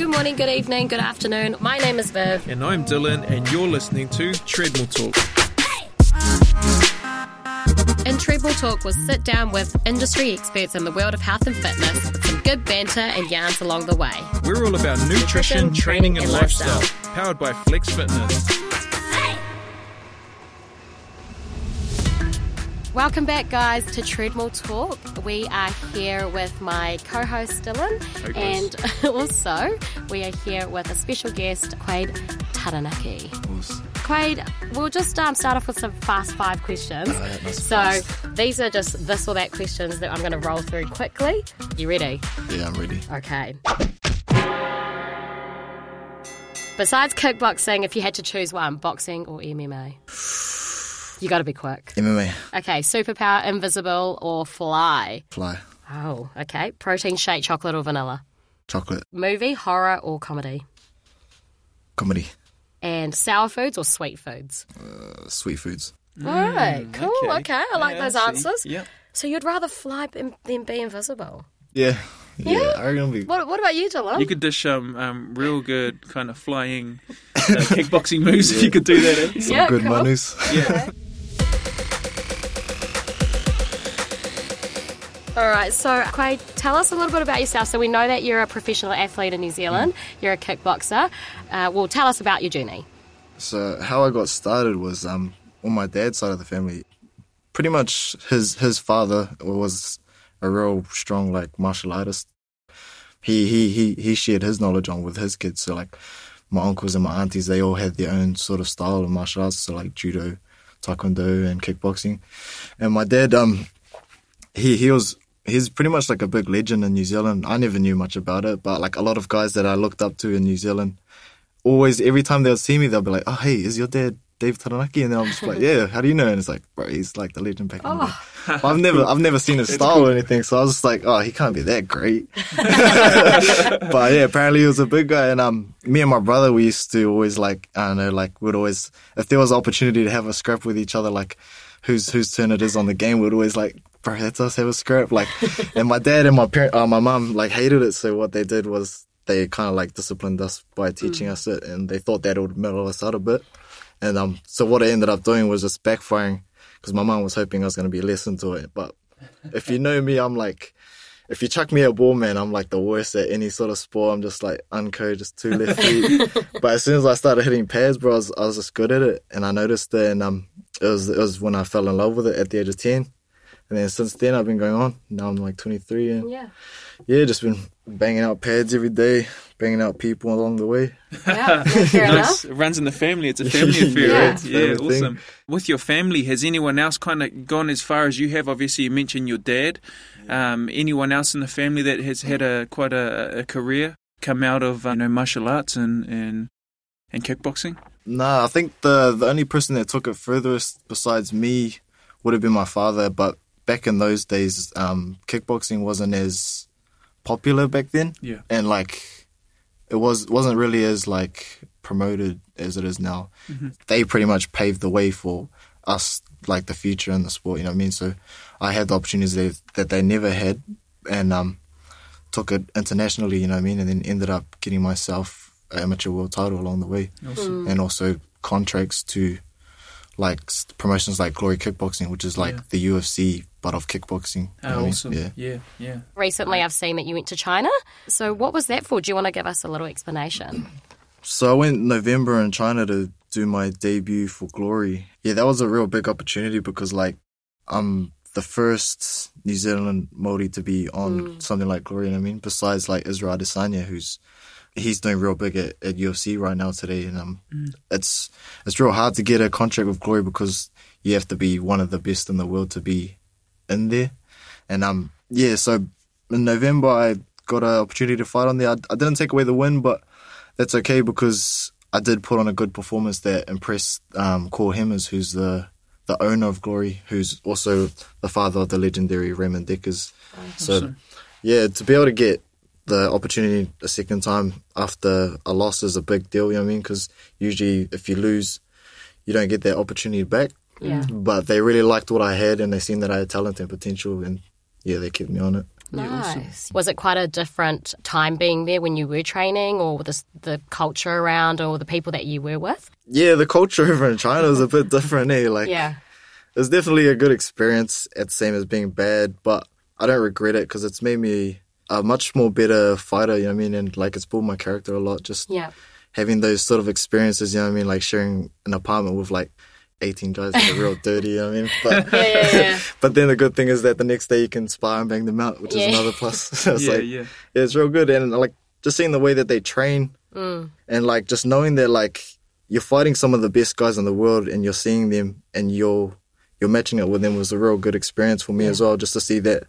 Good morning, good evening, good afternoon. My name is Viv. And I'm Dylan, and you're listening to Treadmill Talk. In Treadmill Talk, we'll sit down with industry experts in the world of health and fitness with some good banter and yarns along the way. We're all about nutrition, Nutrition, training, and and lifestyle, lifestyle. powered by Flex Fitness. Welcome back, guys, to Treadmill Talk. We are here with my co host Dylan, and also we are here with a special guest, Quade Taranaki. Quade, we'll just um, start off with some fast five questions. nice so these are just this or that questions that I'm going to roll through quickly. You ready? Yeah, I'm ready. Okay. Besides kickboxing, if you had to choose one, boxing or MMA? You got to be quick. MMA, Okay, superpower, invisible, or fly? fly, Oh, okay. Protein shake, chocolate or vanilla? chocolate, Movie, horror or comedy? comedy, And sour foods or sweet foods? uh, sweet foods. All right, cool. Okay, I like Yeah, those see. answers. Yep. So you'd rather fly than than be invisible? Yeah, yeah. Yeah? I reckon it'll be. What, what about you, Dylan? You could dish um, um real good kind of flying uh, kickboxing moves if you could do that. Eh? Some Yeah, good cool. menus. Yeah. All right, so Quade, tell us a little bit about yourself. So we know that you're a professional athlete in New Zealand. You're a kickboxer. Uh, well, tell us about your journey. So how I got started was um on my dad's side of the family. Pretty much his his father was a real strong like martial artist. He he he he shared his knowledge on with his kids. So like my uncles and my aunties, they all had their own sort of style of martial arts. So like judo, taekwondo, and kickboxing. And my dad um he he was he's pretty much like a big legend in New Zealand. I never knew much about it, but like a lot of guys that I looked up to in New Zealand, always every time they'll see me, they'll be like, "Oh, hey, is your dad Dave Taranaki?" And then I'm just like, "Yeah, how do you know?" And it's like, "Bro, he's like the legend back in the day." I've never I've never seen his style or anything, so I was just like, "Oh, he can't be that great." but yeah, apparently he was a big guy, and um, me and my brother we used to always like I don't know, like we'd always if there was opportunity to have a scrap with each other, like whose whose turn it is on the game, we'd always like. Bro, let's us have a scrap. Like, and my dad and my parent, uh, my mom, like hated it. So what they did was they kind of like disciplined us by teaching us it, and they thought that it would mellow us out a bit. And um, so what I ended up doing was just backfiring because my mom was hoping I was going to be less into it. But if you know me, I'm like, if you chuck me a ball, man, I'm like the worst at any sort of sport. I'm just like unco, just two left feet. but as soon as I started hitting pads, bro, I was, I was just good at it, and I noticed it. And um, it was it was when I fell in love with it at the age of ten. And then since then, I've been going on. Now I'm like 23, and Yeah. yeah, just been banging out pads every day, banging out people along the way. Yeah, fair Nice. It runs in the family. It's a family affair, Yeah. right? Yeah, Family thing. awesome. With your family, has anyone else kind of gone as far as you have? Obviously, you mentioned your dad. Um, anyone else in the family that has had a quite a, a career come out of uh, you know martial arts and and and kickboxing? Nah, I think the the only person that took it furthest besides me would have been my father. But back in those days, um, kickboxing wasn't as popular back then, Yeah. and like it was wasn't really as like promoted as it is now. They pretty much paved the way for us, like the future in the sport. You know what I mean? So I had the opportunities that, that they never had, and um, took it internationally. You know what I mean? And then ended up getting myself an amateur world title along the way Awesome. and also contracts to like promotions like Glory Kickboxing, which is like Yeah. the UFC but of kickboxing. you oh, know what I Oh, mean? awesome. Yeah. yeah, yeah. Recently, I've seen that you went to China. So what was that for? Do you want to give us a little explanation? So I went November in China to do my debut for Glory. Yeah, that was a real big opportunity because like I'm the first New Zealand Māori to be on mm. something like Glory, you know what I mean? Besides like Israel Adesanya, who's he's doing real big at, at UFC right now today, and um, it's it's real hard to get a contract with Glory because you have to be one of the best in the world to be in there, and um, yeah. So in November, I got an opportunity to fight on there. I, I didn't take away the win, but that's okay because I did put on a good performance that impressed um, Cor Hemmers, who's the the owner of Glory, who's also the father of the legendary Raymond Dekkers. So, yeah, to be able to get the opportunity a second time after a loss is a big deal, you know what I mean? Because usually if you lose, you don't get that opportunity back. Yeah. But they really liked what I had and they seen that I had talent and potential, and yeah, they kept me on it. Nice. Was it quite a different time being there when you were training, or the the culture around, or the people that you were with? Yeah, the culture over in China was a bit different. Eh? Like, Yeah. it was definitely a good experience. It's same as being bad, but I don't regret it because it's made me a much more better fighter. You know what I mean? And like, it's built my character a lot. Just Yeah. having those sort of experiences. You know what I mean? Like sharing an apartment with like. 18 guys that are real dirty, you know what I mean? But, Yeah, yeah, yeah. but then the good thing is that the next day you can spar and bang them out, which Yeah. is another plus. it's yeah, like, yeah. yeah, it's real good. And like just seeing the way that they train Mm. and like just knowing that like you're fighting some of the best guys in the world and you're seeing them and you're you're matching it with them was a real good experience for me as well. Just to see that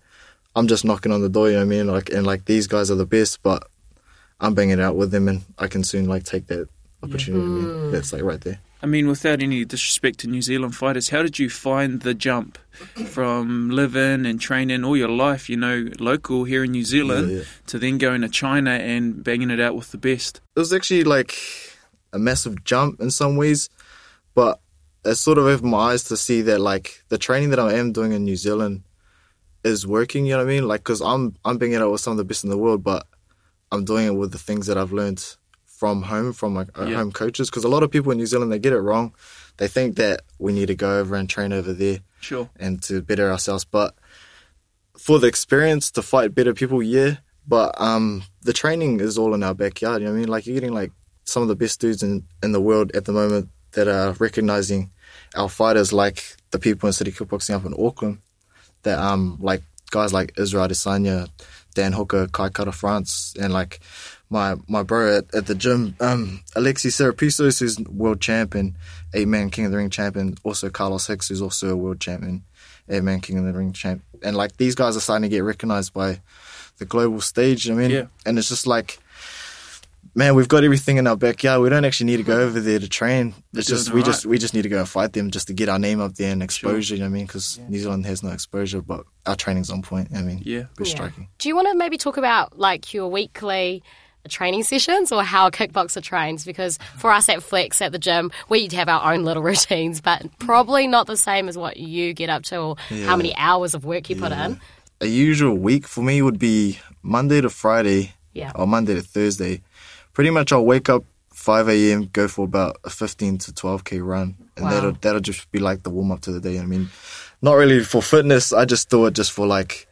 I'm just knocking on the door, you know what I mean? Like and like these guys are the best, but I'm banging out with them and I can soon like take that opportunity. Mm. That's like right there. I mean, without any disrespect to New Zealand fighters, how did you find the jump from living and training all your life, you know, local here in New Zealand, Yeah, yeah. to then going to China and banging it out with the best? it was actually like a massive jump in some ways, but it sort of opened my eyes to see that like the training that I am doing in New Zealand is working. You know what I mean? Like, cause I'm I'm being it out with some of the best in the world, but I'm doing it with the things that I've learned from home, from my uh, Yeah. home coaches. Because a lot of people in New Zealand they get it wrong. They think that we need to go over and train over there Sure. and to better ourselves. But for the experience to fight better people, yeah. But um, the training is all in our backyard. You know what I mean? Like you're getting like some of the best dudes in, in the world at the moment that are recognizing our fighters, like the people in City Kickboxing up in Auckland. That um, like guys like Israel Adesanya, Dan Hooker, Kai Kara France, and like my my bro at, at the gym, um, Alexis Serepisos, who's world champion, eight man King of the Ring champion, also Carlos Hicks, who's also a world champion, eight man King of the Ring champ, and like these guys are starting to get recognized by the global stage. I mean, Yeah. and it's just like. Man, we've got everything in our backyard. We don't actually need to go over there to train. It's They're just we all just we just need to go and fight them just to get our name up there and exposure. You know what I mean? Because Yeah. New Zealand has no exposure, but our training's on point. I mean, Yeah. we're Yeah. striking. Do you want to maybe talk about like your weekly training sessions or how a kickboxer trains? Because for us at Flex at the gym, we'd have our own little routines, but probably not the same as what you get up to or how many hours of work you put in. A usual week for me would be Monday to Friday Yeah. or Monday to Thursday. Pretty much, I'll wake up 5 a.m., go for about a 15 to 12k run, and Wow. that'll that'll just be like the warm up to the day. I mean, not really for fitness. I just do it just for like,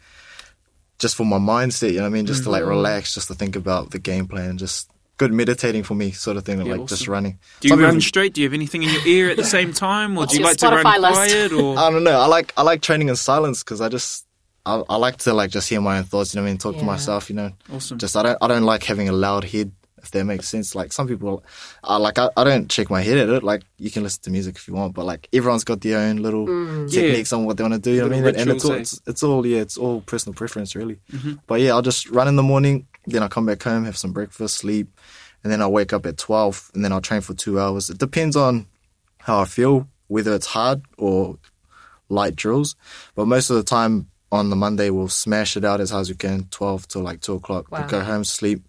just for my mindset. You know what I mean? Just to like mm-hmm. relax, just to think about the game plan, just good meditating for me, sort of thing. Yeah, like just running. Do you Some run straight? Do you have anything in your ear at the same time, or do you your like to run Spotify list? quiet? Or I don't know. I like I like training in silence because I just I, I like to like just hear my own thoughts. You know what I mean? Talk Yeah. to myself. You know. awesome. Just I don't I don't like having a loud head. If that makes sense, like some people, I like I, I don't check my head at it. Like you can listen to music if you want, but like everyone's got their own little Yeah. techniques on what they want to do. You know what I mean? Little And it's all it's, it's all yeah, it's all personal preference really. Mm-hmm. But yeah, I'll just run in the morning, then I'll come back home, have some breakfast, sleep, and then I'll wake up at twelve, and then I'll train for two hours. It depends on how I feel, whether it's hard or light drills. But most of the time on the Monday, we'll smash it out as hard as we can, 12 till like 2 o'clock. Wow. We'll go home, sleep.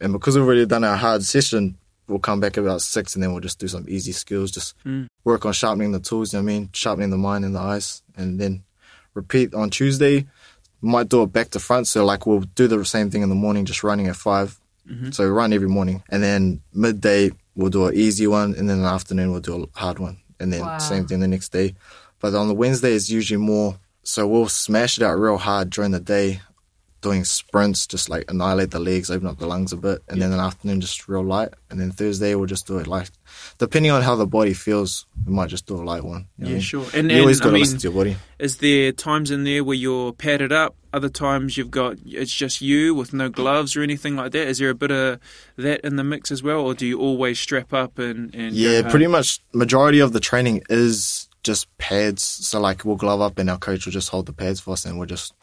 And because we've already done our hard session, we'll come back about 6 and then we'll just do some easy skills, just mm. work on sharpening the tools, you know what I mean? Sharpening the mind and the eyes. And then repeat on Tuesday. Might do it back to front. So, like, we'll do the same thing in the morning, just running at 5. Mm-hmm. So, run every morning. And then midday, we'll do an easy one. And then in the afternoon, we'll do a hard one. And then Wow. same thing the next day. But on the Wednesday, it's usually more. So we'll smash it out real hard during the day, doing sprints, just like annihilate the legs, open up the lungs a bit, and then in the afternoon just real light. And then Thursday we'll just do it like, depending on how the body feels, we might just do a light one. you know what I yeah, mean? sure. And, You always and got to listen to your body. is there times in there where you're padded up? Other times you've got it's just you with no gloves or anything like that. Is there a bit of that in the mix as well, or do you always strap up and, and Yeah, pretty much. Majority of the training is just pads. So like we'll glove up and our coach will just hold the pads for us and we'll just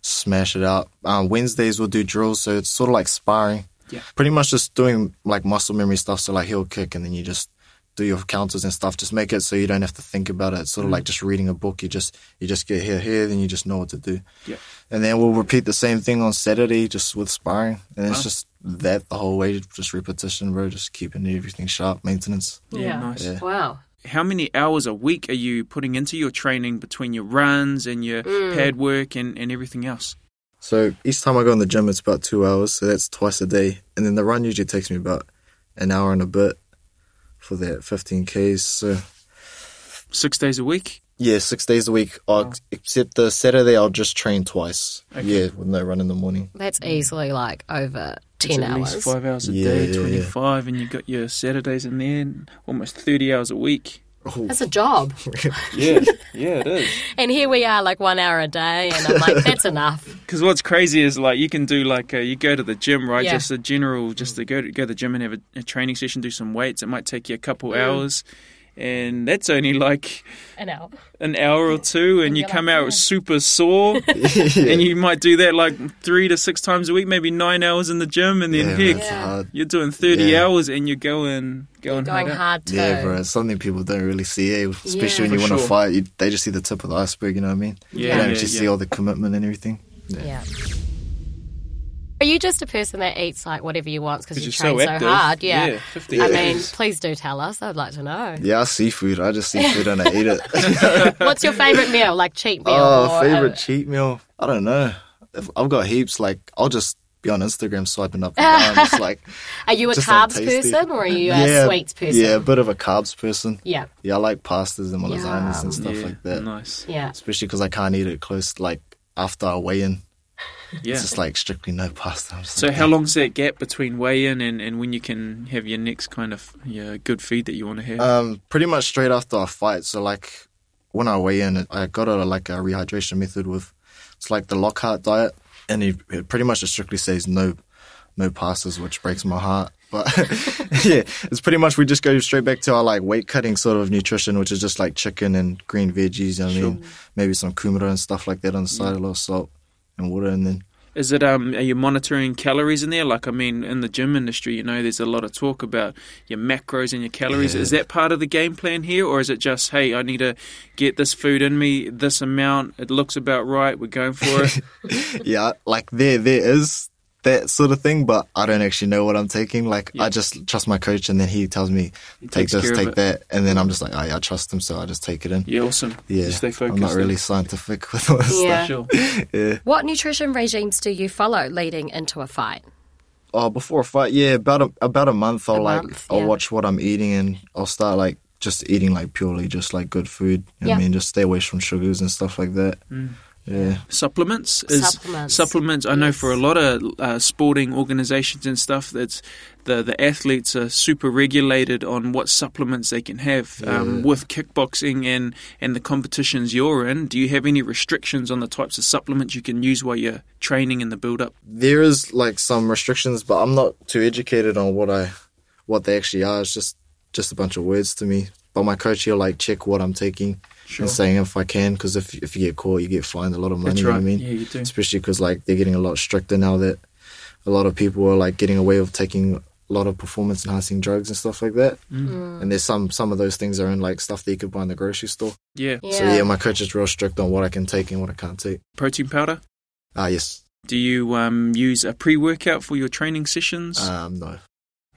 smash it out. Um, Wednesdays we'll do drills, so it's sort of like sparring. Yeah. Pretty much just doing like muscle memory stuff. So like heel kick and then you just do your counters and stuff. Just make it so you don't have to think about it. It's sort of like just reading a book. You just you just get here here, then you just know what to do. Yeah. And then we'll repeat the same thing on Saturday, just with sparring, and it's just that the whole way, just repetition, bro. Just keeping everything sharp, maintenance. Yeah, nice. Yeah. Wow. How many hours a week are you putting into your training between your runs and your Mm. pad work and, and everything else? So each time I go in the gym, it's about two hours. So that's twice a day, and then the run usually takes me about an hour and a bit for that 15 k's. So Six days a week. yeah, six days a week. Oh, Except the Saturday, I'll just train twice. Yeah, with no run in the morning. That's easily like over It's 10 at hours. least five hours a Yeah, day, yeah, yeah. 25, and you got your Saturdays in there, and almost 30 hours a week. That's a job. Yeah, yeah, it is. And here we are, like one hour a day, and I'm like, that's enough. Because what's crazy is like you can do like uh, you go to the gym, right? Yeah. Just a general, just to go to go to the gym and have a, a training session, do some weights. It might take you a couple Mm. hours, and that's only like An hour. an hour or two, and you you're come like, out yeah. super sore. And you might do that like three to six times a week, maybe nine hours in the gym, and then yeah, heck, Yeah. you're doing thirty Yeah. hours, and you're going going, Going hard. hard. Yeah, bro. It's something people don't really see, eh? especially Yeah. when you want to sure. fight. You, they just see the tip of the iceberg. You know what I mean? Yeah, they don't yeah, actually yeah. see all the commitment and everything. Yeah. Are you just a person that eats like whatever you want because you you're train so so, hard? Yeah. Yeah, 50 I mean, please do tell us. I'd like to know. Yeah, I see food. I just see food and I eat it. What's your favorite meal? Like cheat meal? Oh, or, favorite uh, cheat meal? I don't know. If I've got heaps. Like I'll just be on Instagram swiping up and down. It's like are you a carbs something person or are you a yeah, sweets person? Yeah, a bit of a carbs person. Yeah. Yeah, I like pastas and lasagnas Yum. and stuff yeah, like that. nice. Yeah. Especially because I can't eat it close. Like after I weigh in, Yeah. it's just like strictly no pasta. So like, how long's that gap between weigh-in and, and when you can have your next kind of yeah, good feed that you want to have? Um, pretty much straight after I fight. So like when I weigh in, I got a like a rehydration method with it's like the Lockhart diet, and it, pretty much just strictly says no, no pastas, which breaks my heart. But yeah, it's pretty much we just go straight back to our like weight cutting sort of nutrition, which is just like chicken and green veggies. You know what I mean, maybe some kumara and stuff like that on the side, a little salt and water, and then Is it um are you monitoring calories in there? Like I mean, in the gym industry, you know, there's a lot of talk about your macros and your calories. Yeah. Is that part of the game plan here, or is it just hey, I need to get this food in me, this amount, it looks about right, we're going for it? yeah, like there there is that sort of thing, but I don't actually know what I'm taking. Like Yeah. I just trust my coach, and then he tells me take this, take that, and then I'm just like, oh, yeah, I trust him, so I just take it in. yeah, awesome. Yeah, Just stay focused. I'm not really scientific with all this Yeah. Sure. stuff. Yeah. What nutrition regimes do you follow leading into a fight? Oh, before a fight, yeah, about a about a month, I'll A like month, I'll watch what I'm eating, and I'll start like just eating like purely just like good food. You know what Yeah. I mean, just stay away from sugars and stuff like that. Mm. Yeah. Supplements is Supplements. supplements. I know for a lot of uh, sporting organisations and stuff, that's the the athletes are super regulated on what supplements they can have. Um, with kickboxing and and the competitions you're in, do you have any restrictions on the types of supplements you can use while you're training in the build up? there is like some restrictions, but I'm not too educated on what I what they actually are. It's just just a bunch of words to me. But my coach he'll like check what I'm taking Sure. and saying if I can, because if if you get caught, you get fined a lot of money. That's You know what I mean? Yeah, you do. Especially because like they're getting a lot stricter now that a lot of people are like getting away with taking a lot of performance enhancing drugs and stuff like that. Mm. And there's some some of those things are in like stuff that you could buy in the grocery store. Yeah. Yeah. So yeah, my coach is real strict on what I can take and what I can't take. Protein powder. Ah yes. Do you um, use a pre workout for your training sessions? Um no.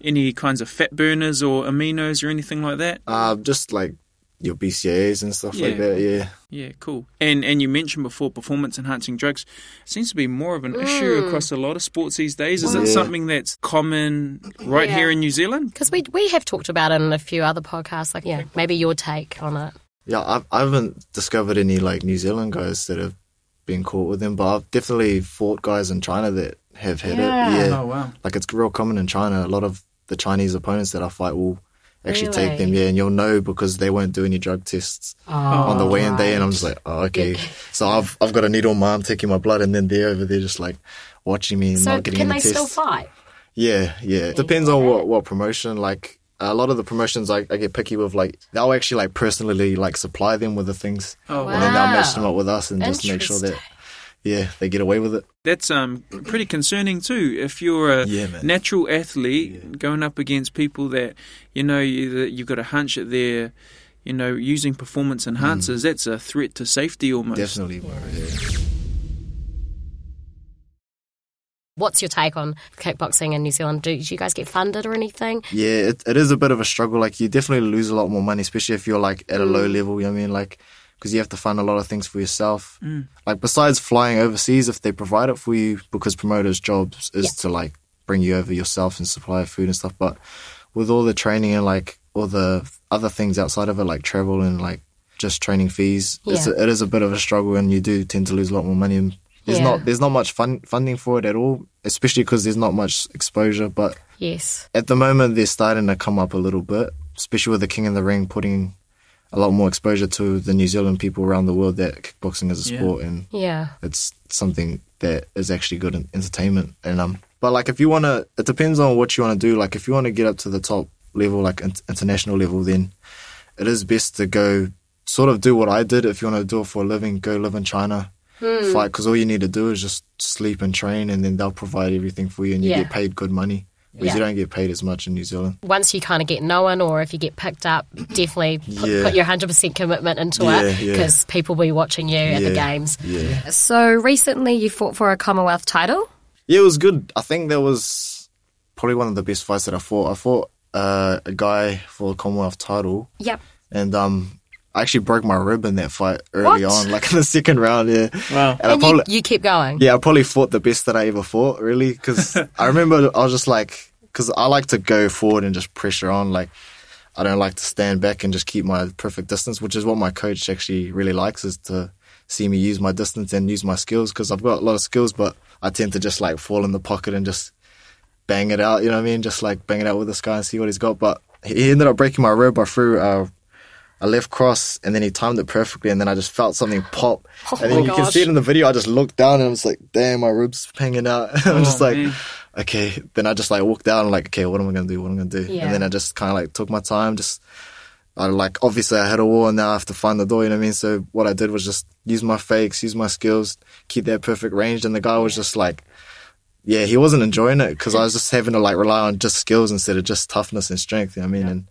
Any kinds of fat burners or aminos or anything like that? Uh, just like your BCAAs and stuff like that. Yeah. Yeah, cool. And and you mentioned before performance enhancing drugs seems to be more of an issue Mm. across a lot of sports these days. Is Yeah. it something that's common right Yeah. here in New Zealand? Because we, we have talked about it in a few other podcasts. Like, yeah, maybe your take on it. Yeah, I've, I haven't discovered any like New Zealand guys that have been caught with them, but I've definitely fought guys in China that have had Yeah. it. Yeah, Oh wow. like it's real common in China. A lot of the Chinese opponents that I fight will actually take them. Yeah, and you'll know because they won't do any drug tests Oh, on the oh, weigh-in day, and I'm just like, oh, okay. So I've I've got a needle in my arm taking my blood, and then they're over there just like watching me and So not getting can any they tests. still fight? Yeah, yeah. It depends on what, what promotion. Like a lot of the promotions, I, I get picky with. Like they'll actually like personally like supply them with the things, Oh Wow. and then they'll match them up with us and just make sure that Interesting. Yeah they get away with it. That's um pretty concerning too. If you're a Yeah, natural athlete going up against people that you know you, you've got a hunch that they're you know using performance enhancers, that's a threat to safety almost. Definitely. Yeah. What's your take on kickboxing in New Zealand? Do, do you guys get funded or anything? Yeah, it, it is a bit of a struggle. Like you definitely lose a lot more money, especially if you're like at a low Mm. level. You know what I mean? Like because you have to find a lot of things for yourself. Mm. Like besides flying overseas, if they provide it for you, because promoters' jobs is Yeah. to like bring you over yourself and supply food and stuff. But with all the training and like all the other things outside of it, like travel and like just training fees, it's a, it is a bit of a struggle, and you do tend to lose a lot more money. And there's Yeah. not there's not much fun, funding for it at all, especially because there's not much exposure. But Yes. at the moment, they're starting to come up a little bit, especially with the King of the Ring putting a lot more exposure to the New Zealand people around the world that kickboxing is a Yeah. sport and Yeah. it's something that is actually good in entertainment. And um, but like if you want to, it depends on what you want to do. Like if you want to get up to the top level, like in- international level, then it is best to go sort of do what I did. If you want to do it for a living, go live in China, Hmm. fight because all you need to do is just sleep and train, and then they'll provide everything for you, and you Yeah. get paid good money. Because Yeah. you don't get paid as much in New Zealand. Once you kind of get known, or if you get picked up, definitely put, Yeah. put your hundred percent commitment into Yeah, it yeah. because people will be watching you at the games. Yeah. So recently, you fought for a Commonwealth title. Yeah, it was good. I think that was probably one of the best fights that I fought. I fought uh, a guy for a Commonwealth title, Yep. and um, I actually broke my rib in that fight early What? on, like in the second round. Yeah, Wow. and, I probably you, you kept going. yeah, I probably fought the best that I ever fought, really, because I remember I was just like, because I like to go forward and just pressure on, like. I don't like to stand back and just keep my perfect distance, which is what my coach actually really likes, is to see me use my distance and use my skills because I've got a lot of skills, but I tend to just like fall in the pocket and just bang it out. You know what I mean? Just like bang it out with this guy and see what he's got. But he ended up breaking my rib. I threw uh, a left cross and then he timed it perfectly, and then I just felt something pop. Oh and then you can see it in the video. I just looked down and I was like, "Damn, my ribs hanging out." I'm Oh, just like, man. okay. Then I just like walked out and like, okay, what am I gonna do? What am I gonna do? Yeah. And then I just kind of like took my time, just. I like obviously I had a wall and now I have to find the door. You know what I mean? So what I did was just use my fakes, use my skills, keep that perfect range. And the guy was just like, yeah, he wasn't enjoying it because I was just having to like rely on just skills instead of just toughness and strength. You know what I mean? And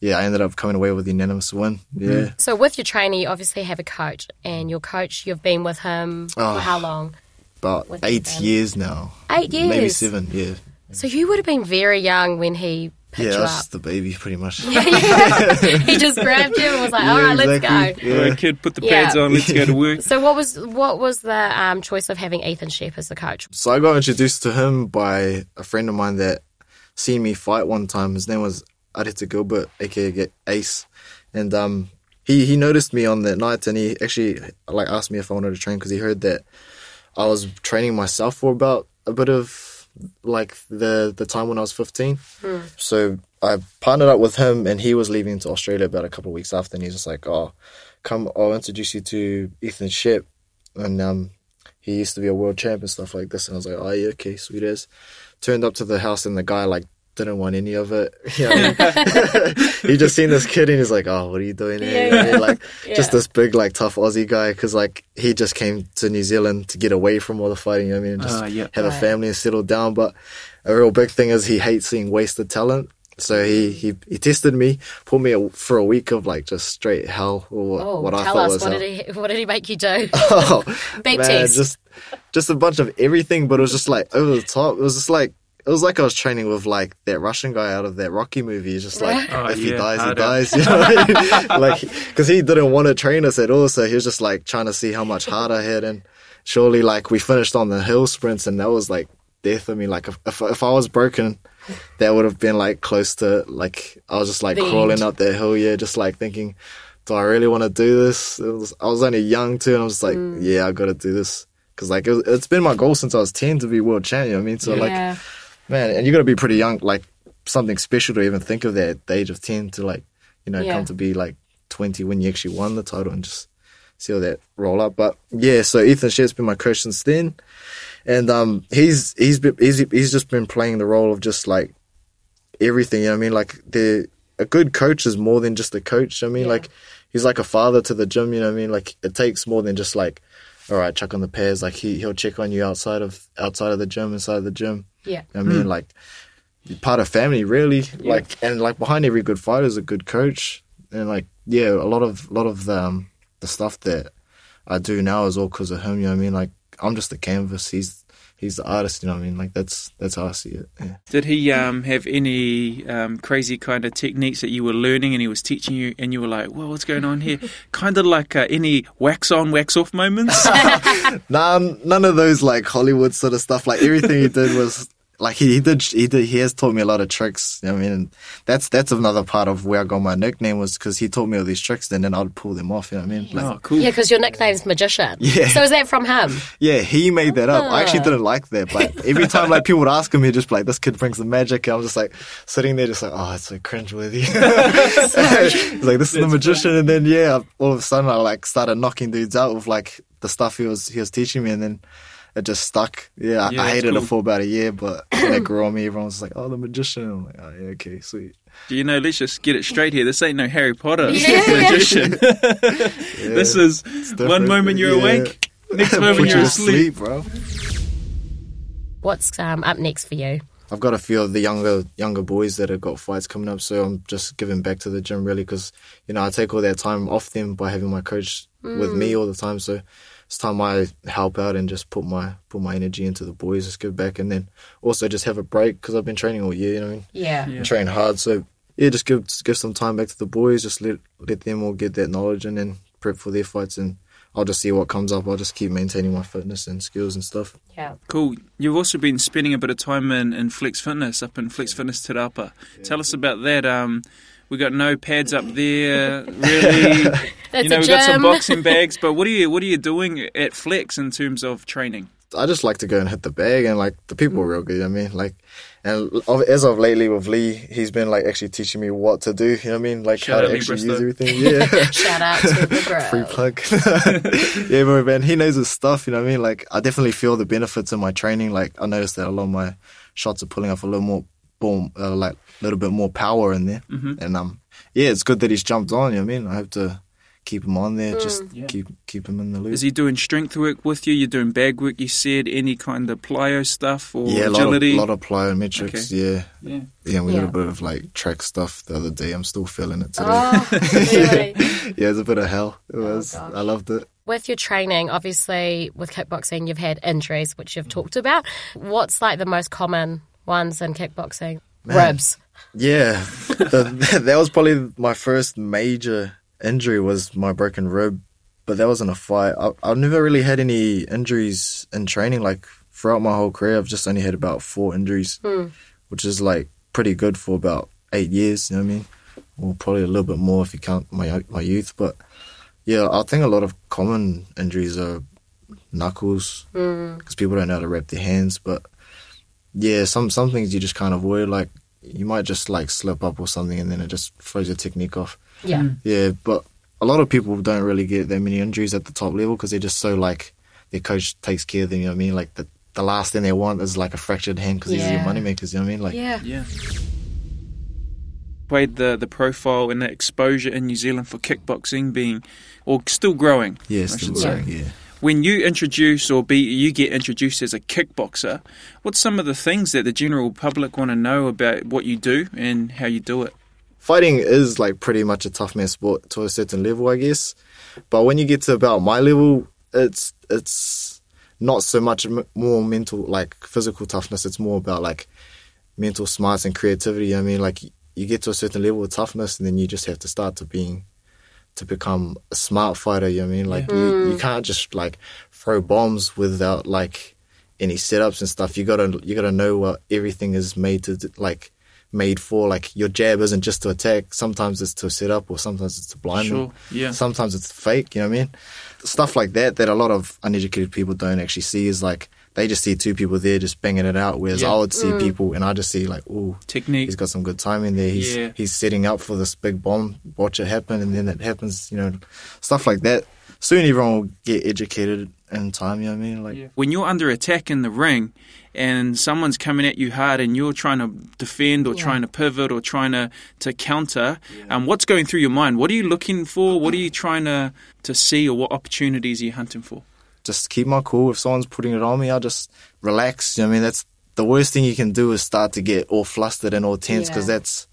yeah, I ended up coming away with the unanimous win. Yeah, So with your trainer, you obviously have a coach, and your coach, you've been with him Oh. for how long? about With eight them. years now, Eight years. maybe seven. Yeah, So you would have been very young when he picked yeah, I you was up. just the baby pretty much. he just grabbed you and was like, "All Yeah, right, let's go." All Yeah. right, kid, put the Yeah. pads on. Let's go to work. So what was what was the um, choice of having Ethan Shepp as the coach? So I got introduced to him by a friend of mine that seen me fight one time. His name was Arita Gilbert, aka get Ace, and um, he he noticed me on that night, and he actually like asked me if I wanted to train because he heard that I was training myself for about a bit of like the the time when I was fifteen. So I partnered up with him, and he was leaving to Australia about a couple of weeks after, and he's just like, "Oh, come, I'll introduce you to Ethan Shep," and um, he used to be a world champ and stuff like this. And I was like, oh, yeah, okay, sweet as. Turned up to the house and the guy like didn't want any of it. You know I mean? he just seen this kid and he's like, oh, what are you doing here? Yeah, You know what I mean? yeah. Like just this big like tough Aussie guy because like he just came to New Zealand to get away from all the fighting. You know I mean? And just Ah, yeah. have a family and settle down. But a real big thing is he hates seeing wasted talent. So he, he, he tested me, put me a, for a week of like just straight hell or what, Oh, what I tell thought us was what hell. did he what did he make you do? Oh, Beep man, test. just just a bunch of everything, but it was just like over the top. It was just like it was like I was training with like that Russian guy out of that Rocky movie. It's just like Oh, if he yeah, dies, he dies. You know what I mean? like because he didn't want to train us at all, so he was just like trying to see how much heart I had. And surely, like we finished on the hill sprints, and that was like death for me. Like if if, if I was broken. That would have been like close to like I was just like The crawling end. up that hill, yeah, just like thinking, do I really want to do this? It was, I was only young too, and I was just like, Mm. yeah, I got to do this because like it it's been my goal since I was ten to be world champion. You know I mean, so like, yeah. Man, and you got to be pretty young, like something special to even think of that at the age of ten to like, you know, Yeah. come to be like twenty when you actually won the title and just see all that roll up. But yeah, so Ethan Shepp's been my coach since then, and um, he's he's been, he's he's just been playing the role of just like everything. You know what I mean? Like the a good coach is more than just a coach. I mean, Yeah. like he's like a father to the gym. You know what I mean? Like it takes more than just like, all right, chuck on the pairs. Like he he'll check on you outside of outside of the gym, inside of the gym. Yeah. I mean, like you're part of family, really. Like and like behind every good fighter is a good coach. And like yeah, a lot of a lot of the, um, the stuff that I do now is all because of him. You know what I mean? Like I'm just a canvas. He's he's the artist. You know what I mean? Like that's that's how I see it. Yeah. Did he um, have any um, crazy kind of techniques that you were learning and he was teaching you, and you were like, "Well, what's going on here?" kind of like uh, any wax on, wax off moments. Nah, none of those like Hollywood sort of stuff. Like everything he did was like he, he did he did he has taught me a lot of tricks. You know I mean, and that's that's another part of where I got my nickname was because he taught me all these tricks, and then I'd pull them off. You know what I mean? Like, oh, cool. Yeah, because your nickname's Magician. Yeah. So is that from him? Yeah, he made that up. I actually Ah. didn't like that, but every time like people would ask him, he'd just be like, "This kid brings the magic." And I'm just like sitting there, just like, "Oh, it's so cringeworthy." He's like, "This is the magician," and then yeah, all of a sudden I like started knocking dudes out with like the stuff he was he was teaching me, and then it just stuck. Yeah, I- Yeah, I hated cool. it for about a year, but when it grew on me, everyone was like, "Oh, the magician." I'm like, "Oh, yeah, okay, sweet." Do you know, let's just get it straight here. This ain't no Harry Potter Yeah. magician. this is one moment you're Yeah. awake, next moment you you're to asleep. sleep, bro. What's um, up next for you? I've got a few of the younger younger boys that have got fights coming up, so I'm just giving back to the gym really because you know I take all that time off them by having my coach with me all the time. So it's time I help out and just put my put my energy into the boys, just give back, and then also just have a break because I've been training all year. You know what I mean? Yeah. Yeah. Train hard, so yeah, just give give some time back to the boys, just let let them all get that knowledge and then prep for their fights and. I'll just see what comes up. I'll just keep maintaining my fitness and skills and stuff. Yeah. Cool. You've also been spending a bit of time in, in Flex Fitness, up in Flex Fitness Te Rapa. Tell us about that. Um, we got no pads up there, really. That's you know, a we got some boxing bags, but what are you what are you doing at Flex in terms of training? I just like to go and hit the bag, and like the people are real good. I mean, like, and of- as of lately with Lee, he's been like actually teaching me what to do. You know what I mean? Like Shout how to Lee actually Bristow. use everything. Yeah. Shout out to the bro. Free plug. yeah, but man, he knows his stuff. You know what I mean? Like, I definitely feel the benefits in my training. Like, I noticed that a lot of my shots are pulling off a little more, boom, uh, like a little bit more power in there. Mhm. And um, yeah, it's good that he's jumped on. You know what I mean? I have to keep him on there. Just Yeah. keep keep him in the loop. Is he doing strength work with you? You're doing bag work, you said, any kind of plyo stuff or yeah, a lot of, agility? lot of plyometrics. Yeah. yeah. Yeah, we Yeah. did a bit of like track stuff the other day. I'm still feeling it today. Oh, really? yeah, it was a bit of hell. It was. gosh. I loved it. With your training, obviously with kickboxing, you've had injuries, which you've talked about. What's like the most common ones in kickboxing? Ribs. Yeah, the, that was probably my first major injury was my broken rib, but that wasn't a fight. I, I've never really had any injuries in training. Like throughout my whole career, I've just only had about four injuries, hmm. which is like pretty good for about eight years. You know what I mean? Or probably a little bit more if you count my my youth. But yeah, I think a lot of common injuries are knuckles hmm. because people don't know how to wrap their hands. But yeah, some some things you just can't avoid. Like you might just like slip up or something, and then it just throws your technique off. Yeah. Mm. Yeah, but a lot of people don't really get that many injuries at the top level because they're just so like their coach takes care of them. You know what I mean? Like the the last thing they want is like a fractured hand because these are your Yeah. money makers. You know what I mean? Like Yeah. Yeah. Played the, the profile and the exposure in New Zealand for kickboxing being, or still growing. yeah, still should say. growing, yeah. When you introduce or be you get introduced as a kickboxer, what's some of the things that the general public want to know about what you do and how you do it? fighting is like pretty much a tough man sport to a certain level, I guess. But when you get to about my level, it's it's not so much more mental, like physical toughness. It's more about like mental smarts and creativity. I mean, like you get to a certain level of toughness, and then you just have to start to being to become a smart fighter. You know what I mean? Like you, you mm. can't just like throw bombs without like any setups and stuff. You gotta you gotta know what everything is made to like made for. Like your jab isn't just to attack. Sometimes it's to set up, or sometimes it's to blind Sure, them. yeah. Sometimes it's fake. You know what I mean? Stuff like that that a lot of uneducated people don't actually see is like they just see two people there just banging it out. Whereas Yeah. I would see people and I just see like, oh, Technique. he's got some good timing there. He's Yeah. he's setting up for this big bomb. Watch it happen, and then it happens. You know, stuff like that. Soon everyone will get educated in time. You know what I mean? Like, When you're under attack in the ring and someone's coming at you hard and you're trying to defend or trying to pivot or trying to, to counter, um, what's going through your mind? What are you looking for? What are you trying to, to see or what opportunities are you hunting for? Just keep my cool. If someone's putting it on me, I'll just relax. You know what I mean? That's the worst thing you can do is start to get all flustered and all tense because Yeah. that's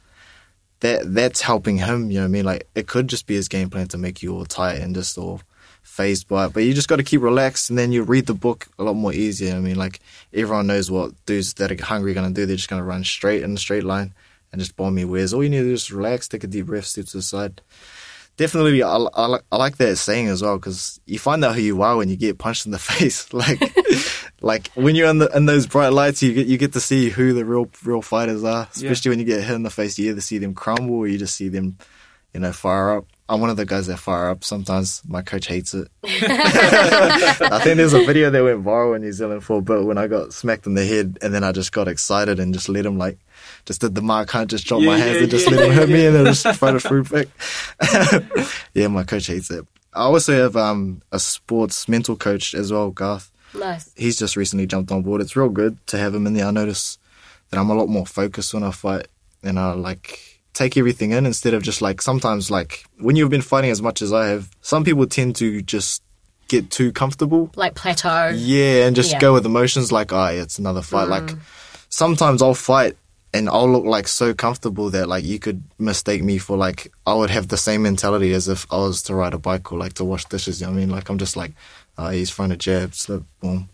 that that's helping him. You know what I mean? Like it could just be his game plan to make you all tight and just all phased by it. But you just got to keep relaxed, and then you read the book a lot more easier. I mean, like everyone knows what dudes that are hungry are gonna do. They're just gonna run straight in a straight line and just bomb you. Whereas all you need to do is just relax, take a deep breath, step to the side. Definitely, I, I, like- I like that saying as well because you find out who you are when you get punched in the face. Like, like when you're in, the, in those bright lights, you get you get to see who the real real fighters are. Especially when you get hit in the face, you either see them crumble or you just see them, you know, fire up. I'm one of the guys that fire up. Sometimes my coach hates it. I think there's a video that went viral in New Zealand for a bit when I got smacked in the head, and then I just got excited and just let him like, just did the mark, can't just drop Yeah, my hands yeah, and just yeah. let him hit me, and then just fight a fruit back. yeah, my coach hates it. I also have um, a sports mental coach as well, Garth. Nice. He's just recently jumped on board. It's real good to have him in there. I notice that I'm a lot more focused when I fight, and I like take everything in instead of just like sometimes like when you've been fighting as much as I have. Some people tend to just get too comfortable Like plateau. yeah, and just Yeah. go with emotions like, oh, it's another fight. Like, mm. sometimes I'll fight and I'll look like so comfortable that like you could mistake me for like I would have the same mentality as if I was to ride a bike or like to wash dishes. You know what I mean? Like I'm just like, oh, he's throwing a jab, slip, boom.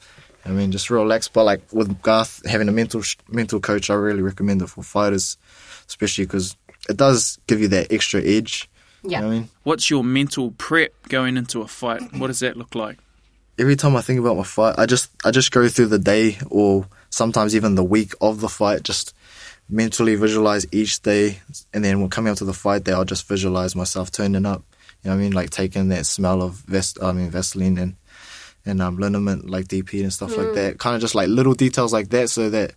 I mean, just relax. But like with Garth having a mental mental coach, I really recommend it for fighters, especially because it does give you that extra edge. Yeah. You know what I mean? What's your mental prep going into a fight? What does that look like? every time I think about my fight, I just I just go through the day or sometimes even the week of the fight, just mentally visualize each day, and then when coming up to the fight day, I'll just visualize myself turning up. You know what I mean? Like taking that smell of vest, I mean Vaseline and and um, liniment like DP and stuff like that. Kind of just like little details like that, so that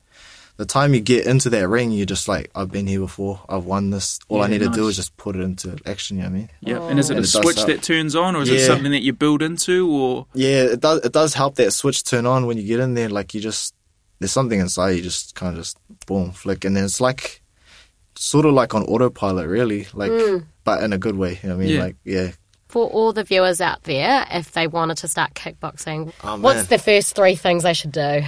the time you get into that ring, you're just like, I've been here before, I've won this. All I Yeah, need to do is just put it into action. You know what I mean? Yeah, and is it And a it switch help. that turns on, or is it something that you build into, or Yeah, it does. It does help that switch turn on when you get in there. Like you just there's something inside you just kind of just boom flick, and then it's like sort of like on autopilot, really. Like, hmm. but in a good way. You know what I mean? Yeah. Like, yeah. For all the viewers out there, if they wanted to start kickboxing, Oh, what's the first three things they should do?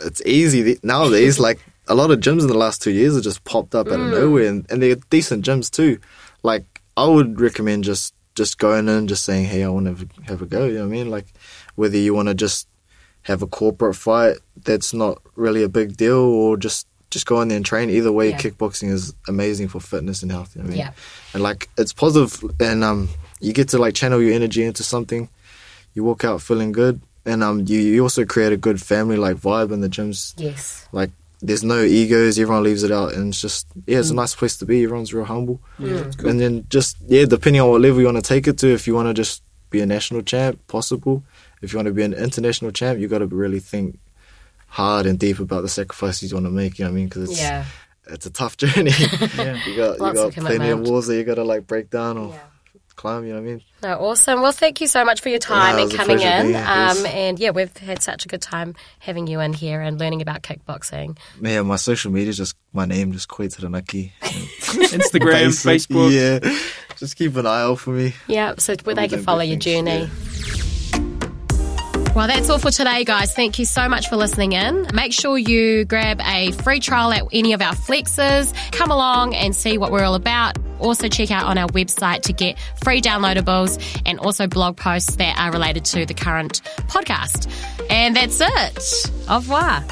It's easy nowadays. like a lot of gyms in the last two years have just popped up out of nowhere, and, and they're decent gyms too. Like I would recommend just just going in, just saying, "Hey, I want to have, a- have a go." You know what I mean? Like whether you want to just have a corporate fight that's not really a big deal, or just just go in there and train. Either way, Yeah. kickboxing is amazing for fitness and health. You know I mean? Yeah. And like it's positive, and um, you get to like channel your energy into something. You walk out feeling good, and um, you you also create a good family like vibe in the gyms. Yes. Like there's no egos, everyone leaves it out, and it's just yeah, Mm. it's a nice place to be. Everyone's real humble, Yeah. and then just yeah, depending on what level you want to take it to. If you want to just be a national champ, possible. If you want to be an international champ, you got to really think hard and deep about the sacrifices you want to make. You know what I mean? Because it's Yeah. it's a tough journey. Yeah. you got Lots you of got plenty of commitment. walls that you got to like break down or Yeah. Climb. You know what I mean? No, awesome. Well, thank you so much for your time No, and coming in. Um, and yeah, we've had such a good time having you in here and learning about kickboxing. Yeah, my social media is just my name, just Quade Taranaki. Instagram, Basic, Facebook? Yeah, just keep an eye out for me. Yeah, so where they can follow good your things, journey. Well, that's all for today, guys. Thank you so much for listening in. Make sure you grab a free trial at any of our flexes. Come along and see what we're all about. Also, check out on our website to get free downloadables and also blog posts that are related to the current podcast. And that's it. Au revoir.